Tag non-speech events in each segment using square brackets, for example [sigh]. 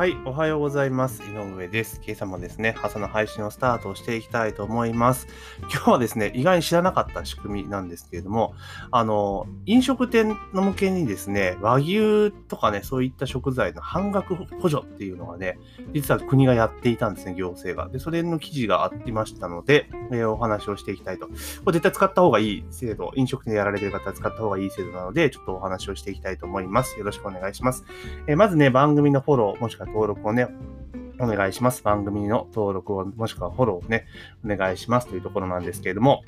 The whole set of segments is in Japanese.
はい、おはようございます。井上です。今朝もですね、朝の配信をスタートしていきたいと思います。今日はですね、意外に知らなかった仕組みなんですけれども、あの、飲食店の向けにですね、和牛とかね、そういった食材の半額補助っていうのがね、実は国がやっていたんですね、行政が。で、それの記事がありましたので、えー、お話をしていきたいと。これ絶対使った方がいい制度、飲食店でやられてる方は使った方がいい制度なので、ちょっとお話をしていきたいと思います。よろしくお願いします。えー、まずね、番組のフォロー、もしくは登録をね、お願いします。番組の登録を、もしくはフォローをね、お願いしますというところなんですけれども、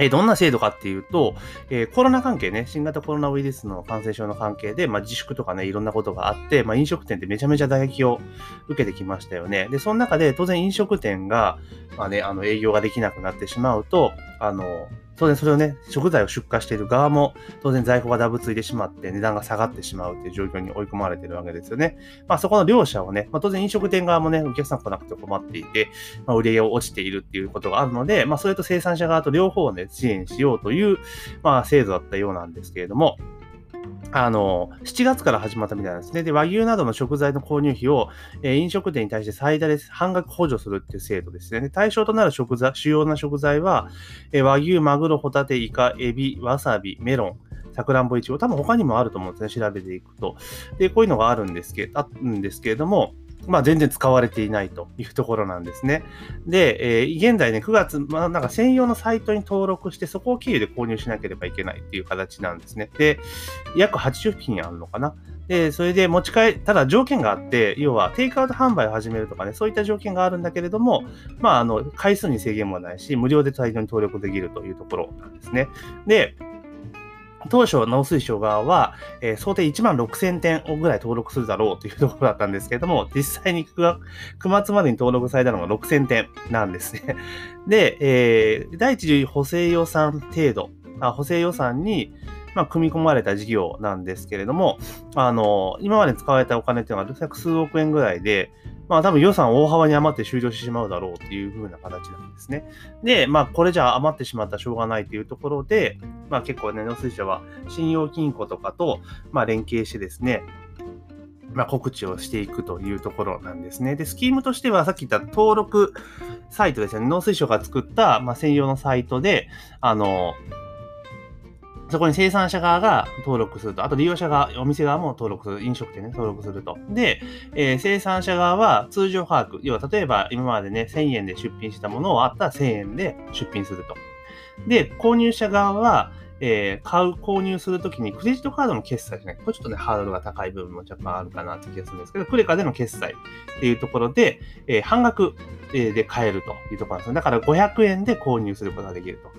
えどんな制度かっていうと、えー、コロナ関係ね、新型コロナウイルスの感染症の関係で、まあ、自粛とかね、いろんなことがあって、まあ、飲食店ってめちゃめちゃ打撃を受けてきましたよね。で、その中で当然飲食店が、まあね、あの営業ができなくなってしまうと、あの、当然それをね、食材を出荷している側も、当然在庫がダブついてしまって値段が下がってしまうという状況に追い込まれているわけですよね。まあそこの両者をね、まあ当然飲食店側もね、お客さん来なくて困っていて、まあ売り上げを落ちているっていうことがあるので、まあそれと生産者側と両方をね、支援しようという、まあ制度だったようなんですけれども、あの、7月から始まったみたいなんですね。で、和牛などの食材の購入費を、えー、飲食店に対して最大で半額補助するっていう制度ですね。で対象となる食材、主要な食材は、えー、和牛、マグロ、ホタテ、イカ、エビ、わさび、メロン、さくらんぼいちご、多分他にもあると思うんですね。調べていくと。で、こういうのがあるんですけあるんですけれども、まあ、全然使われていないというところなんですね。で、えー、現在ね、9月、まあ、なんか専用のサイトに登録して、そこを経由で購入しなければいけないっていう形なんですね。で、約80品あるのかな。で、それで持ち帰ただ条件があって、要はテイクアウト販売を始めるとかね、そういった条件があるんだけれども、まあ、あの、回数に制限もないし、無料でサイトに登録できるというところなんですね。で、当初、農水省側は、えー、想定1万6000点ぐらい登録するだろうというところだったんですけれども、実際に 9, 月までに登録されたのが6000点なんですね。で、えー、第一次補正予算程度、あ補正予算に、まあ、組み込まれた事業なんですけれども、あの、今まで使われたお金っていうのは、数億円ぐらいで、まあ多分予算大幅に余って終了してしまうだろうっていう風な形なんですね。で、まあこれじゃ余ってしまったらしょうがないというところで、まあ結構ね、農水省は信用金庫とかと、まあ連携してですね、まあ、告知をしていくというところなんですね。で、スキームとしては、さっき言った登録サイトですね。農水省が作った、まあ、専用のサイトで、あの、そこに生産者側が登録すると、あと利用者側、お店側も登録する、飲食店ね、登録すると。で、えー、生産者側は通常把握、要は例えば今までね、1000円で出品したものをあったら1000円で出品すると。で、購入者側は、えー、買う、購入するときにクレジットカードの決済じゃない。これちょっとね、ハードルが高い部分も若干あるかなって気がするんですけど、クレカでの決済っていうところで、えー、半額で買えるというところなんですよ。だから500円で購入することができると。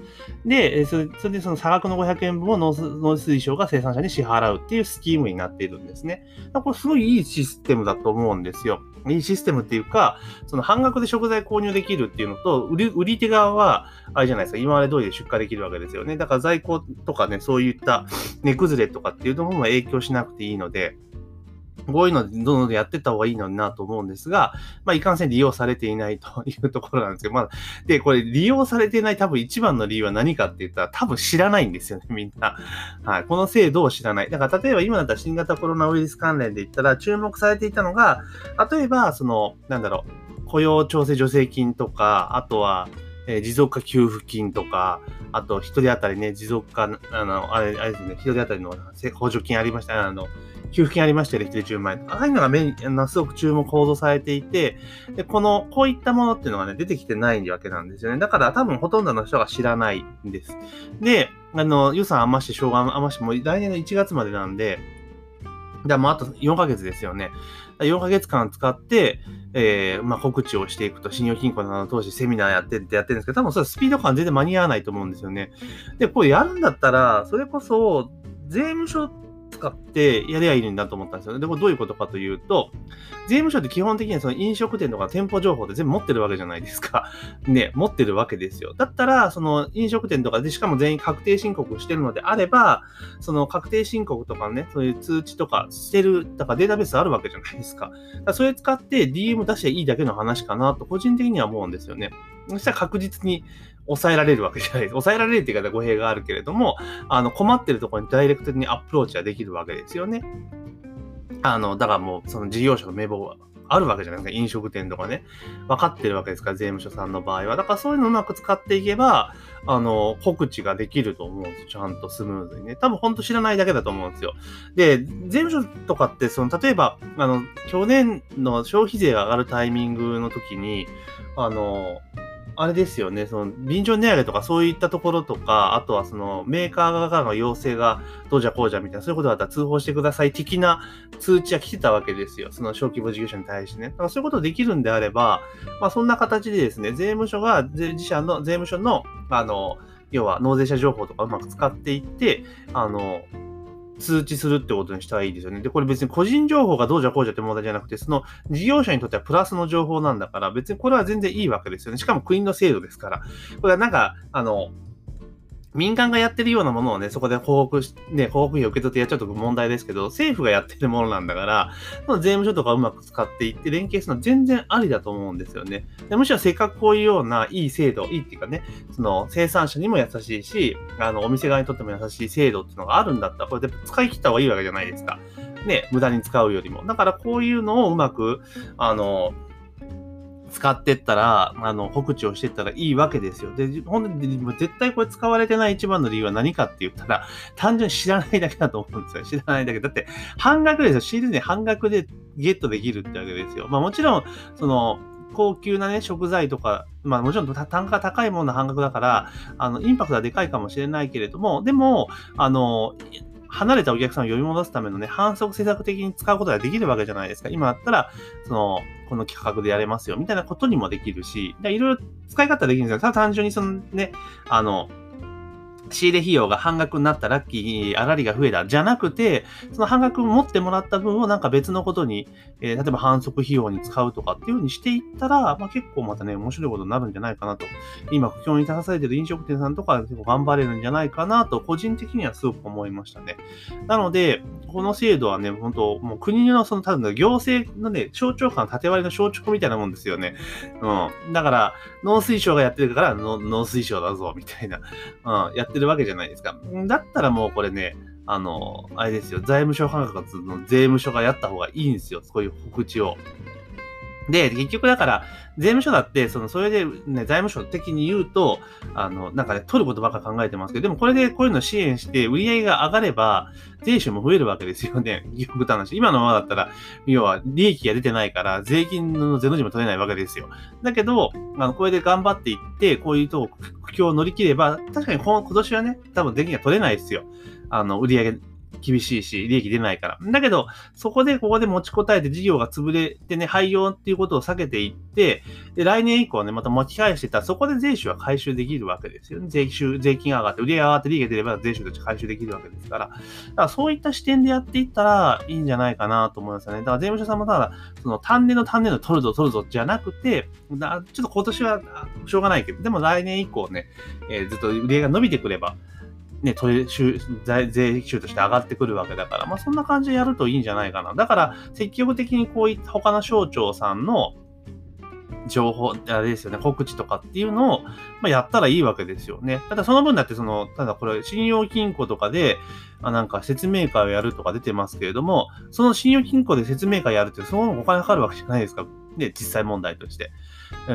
で、それでその差額の500円分を農水省が生産者に支払うっていうスキームになっているんですね。これすごいいいシステムだと思うんですよ。いいシステムっていうか、その半額で食材購入できるっていうのと、売り売り手側は、あれじゃないですか、今まで通りで出荷できるわけですよね。だから在庫とかね、そういった値崩れとかっていうのも影響しなくていいので、こういうのでどんどんやってった方がいいのになと思うんですが、まあ、いかんせん利用されていないと [laughs] いうところなんですけど、まあ、で、これ利用されていない多分一番の理由は何かって言ったら多分知らないんですよね、[laughs] みんな。はい。この制度を知らない。だから例えば今だったら新型コロナウイルス関連で言ったら注目されていたのが、例えば、その、なんだろう、雇用調整助成金とか、あとは、えー、持続化給付金とか、あと、一人当たりね、持続化、あの、あれ、あれですね、一人当たりの補助金ありました、あの、給付金ありましたよね、一人10万円。ああいうのが目に、すごく注目報道されていて、で、この、こういったものっていうのがね、出てきてないわけなんですよね。だから多分ほとんどの人が知らないんです。で、あの、予算余して、しょうが余して、もう来年の1月までなんで、じゃあもうあと4ヶ月ですよね。4ヶ月間使って、えー、まあ、告知をしていくと、信用金庫など通してセミナーやってってやってるんですけど、多分それスピード感全然間に合わないと思うんですよね。で、これやるんだったら、それこそ、税務署使ってやりゃいいんだと思ったんですよね。でもどういうことかというと、税務署って基本的にはその飲食店とか店舗情報って全部持ってるわけじゃないですか。[laughs] ね、持ってるわけですよ。だったら、その飲食店とかでしかも全員確定申告してるのであれば、その確定申告とかね、そういう通知とかしてる、だからデータベースあるわけじゃないですか。だそれ使って DM 出しゃいいだけの話かなと個人的には思うんですよね。そしたら確実に抑えられるわけじゃないです。抑えられるって言い方語弊があるけれども、あの困ってるところにダイレクトにアプローチはできるわけですよね。あの、だからもう、その事業者の名簿はあるわけじゃないですか。飲食店とかね。分かってるわけですから、税務署さんの場合は。だからそういうのをうまく使っていけば、あの、告知ができると思うんですよ。ちゃんとスムーズにね。多分本当知らないだけだと思うんですよ。で、税務署とかって、その、例えば、あの、去年の消費税が上がるタイミングの時に、あの、あれですよね、その、便乗値上げとかそういったところとか、あとはその、メーカー側からの要請がどうじゃこうじゃみたいな、そういうことだったら通報してください的な通知が来てたわけですよ。その小規模事業者に対してね。だからそういうことできるんであれば、まあそんな形でですね、税務署が、自社の、税務署の、あの、要は納税者情報とかうまく使っていって、あの、通知するってことにしたらいいですよね。で、これ別に個人情報がどうじゃこうじゃって問題じゃなくて、その事業者にとってはプラスの情報なんだから、別にこれは全然いいわけですよね。しかも国の制度ですから。これはなんか、あの、民間がやってるようなものをね、そこで報告し、ね、報告費を受け取ってやっちゃうと問題ですけど、政府がやってるものなんだから、その税務署とかうまく使っていって連携するのは全然ありだと思うんですよね。でむしろせっかくこういうようないい制度、いいっていうかね、その生産者にも優しいし、あの、お店側にとっても優しい制度っていうのがあるんだったら、これで使い切った方がいいわけじゃないですか。ね、無駄に使うよりも。だからこういうのをうまく、あの、使ってったら、あの、告知をしてったらいいわけですよ。で、本当に絶対これ使われてない一番の理由は何かって言ったら、[laughs] 単純に知らないだけだと思うんですよ。知らないだけ。だって、半額ですよ。仕入れ値半額でゲットできるってわけですよ。まあもちろん、その、高級なね、食材とか、まあもちろん単価高いものの半額だから、あの、インパクトはでかいかもしれないけれども、でも、あの、離れたお客さんを呼び戻すためのね、反則政策的に使うことができるわけじゃないですか。今だったら、その、この企画でやれますよ、みたいなことにもできるし、いろいろ使い方できるんですよ。ただ単純にそのね、あの、仕入れ費用が半額になったラッキー、あらりが増えた、じゃなくて、その半額持ってもらった分をなんか別のことに、えー、例えば反則費用に使うとかっていう風にしていったら、まあ、結構またね、面白いことになるんじゃないかなと。今、苦境に立たされてる飲食店さんとか結構頑張れるんじゃないかなと、個人的にはすごく思いましたね。なので、この制度はね、本当もう国のその、多分行政のね、省庁間縦割りの省庁みたいなもんですよね。うん。だから、農水省がやってるから農水省だぞ、みたいな。うん。やってるるわけじゃないですか。だったらもうこれね、あの、あれですよ、財務省管轄の税務署がやった方がいいんですよ、そういう告知を。で、結局だから、税務署だって、その、それでね、財務省的に言うと、あの、なんかね、取ることばっか考えてますけど、でもこれでこういうの支援して、売り上げが上がれば、税収も増えるわけですよね。[laughs] 極端な話。今のままだったら、要は、利益が出てないから、税金のゼロ時も取れないわけですよ。だけど、あの、これで頑張っていって、こういうとこ、苦境を乗り切れば、確かに今年はね、多分税金が取れないですよ。あの、売り上げ厳しいし、利益出ないから。だけど、そこで、ここで持ちこたえて事業が潰れてね、廃業っていうことを避けていって、で、来年以降ね、また巻き返してたら、そこで税収は回収できるわけですよね。税収、税金が上がって、売り上げが上がって利益が出れば税収として回収できるわけですから。だからそういった視点でやっていったらいいんじゃないかなと思いますよね。だから税務署さんもただ、その単年の単年の取るぞ取るぞじゃなくて、だちょっと今年はしょうがないけど、でも来年以降ね、えー、ずっと売り上げが伸びてくれば、ね、税税収として上がってくるわけだから、まあそんな感じでやるといいんじゃないかな。だから、積極的にこういった他の省庁さんの情報、あれですよね、告知とかっていうのを、まあ、やったらいいわけですよね。ただその分だって、その、ただこれ、信用金庫とかで、あなんか説明会をやるとか出てますけれども、その信用金庫で説明会やるって、そのお金かかるわけじゃないですか。ね、実際問題として。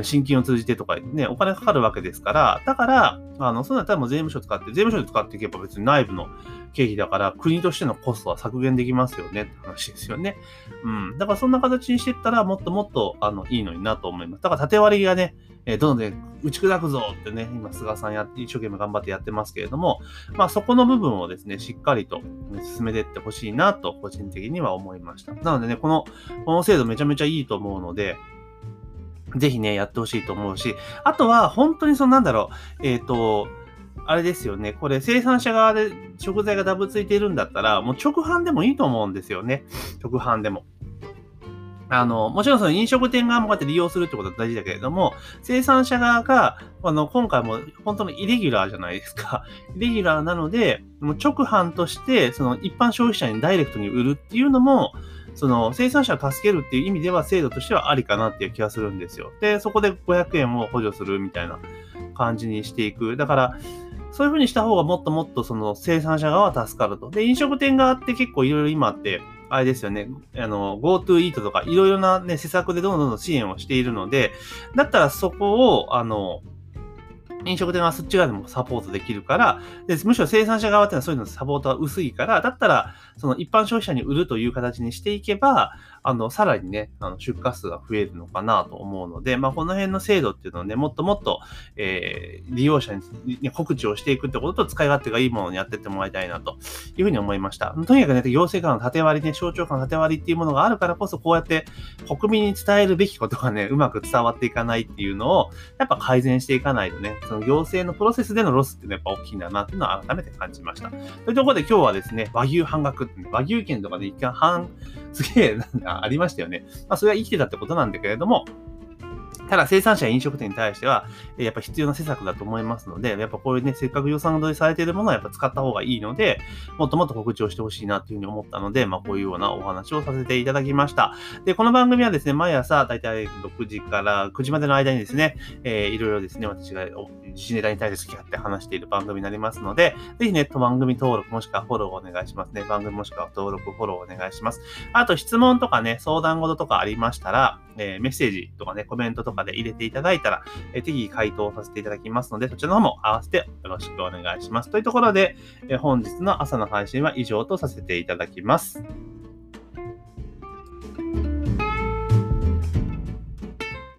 新金を通じてとかね、お金かかるわけですから、だから、あの、そうなったらもう税務署使って、税務署で使っていけば別に内部の経費だから、国としてのコストは削減できますよねって話ですよね。うん。だからそんな形にしていったら、もっともっと、あの、いいのになと思います。だから縦割りがね、えー、どんどん打ち砕くぞってね、今、菅さんやって、一生懸命頑張ってやってますけれども、まあそこの部分をですね、しっかりと進めていってほしいなと、個人的には思いました。なのでね、この、この制度めちゃめちゃいいと思うので、ぜひね、やってほしいと思うし、あとは、本当にそのなんだろう、えっ、ー、と、あれですよね。これ生産者側で食材がダブついてるんだったら、もう直販でもいいと思うんですよね。直販でも。あの、もちろんその飲食店側もこうやって利用するってことは大事だけれども、生産者側が、あの、今回も本当のイレギュラーじゃないですか。[laughs] イレギュラーなので、もう直販として、その一般消費者にダイレクトに売るっていうのも、その生産者を助けるっていう意味では制度としてはありかなっていう気がするんですよ。で、そこで500円を補助するみたいな感じにしていく。だから、そういうふうにした方がもっともっとその生産者側は助かると。で、飲食店側って結構いろいろ今って、あれですよね、あの、GoTo Eat とか、いろいろなね、施策でどんどん支援をしているので、だったらそこを、あの、飲食店はそっち側でもサポートできるから、でむしろ生産者側っていうのはそういうのサポートは薄いから、だったら、その一般消費者に売るという形にしていけば、あの、さらにね、あの出荷数が増えるのかなと思うので、まあ、この辺の制度っていうのをね、もっともっと、えー、利用者に、告知をしていくってことと、使い勝手がいいものにやってってもらいたいなというふうに思いました。とにかくね、行政官の縦割りね、省庁間の縦割りっていうものがあるからこそ、こうやって国民に伝えるべきことがね、うまく伝わっていかないっていうのを、やっぱ改善していかないとね、その行政のプロセスでのロスっていうのはやっぱ大きいんだなっていうのは改めて感じました。というところで今日はですね、和牛半額、和牛券とかで一回半、すげえ、なんだ、ありましたよね。まあ、それは生きてたってことなんだけれども、ただ生産者や飲食店に対しては、やっぱ必要な施策だと思いますので、やっぱこういうね、せっかく予算取りされているものはやっぱ使った方がいいので、もっともっと告知をしてほしいなというふうに思ったので、まあこういうようなお話をさせていただきました。で、この番組はですね、毎朝だいたい6時から9時までの間にですね、えー、いろいろですね、私が自信ネタに対して好き勝手話している番組になりますので、ぜひね、番組登録もしくはフォローをお願いしますね。番組もしくは登録、フォローお願いします。あと質問とかね、相談事とかありましたら、えー、メッセージとかね、コメントとかで入れていただいたら、えー、適宜回答させていただきますので、そちらの方も合わせてよろしくお願いします。というところで、えー、本日の朝の配信は以上とさせていただきます。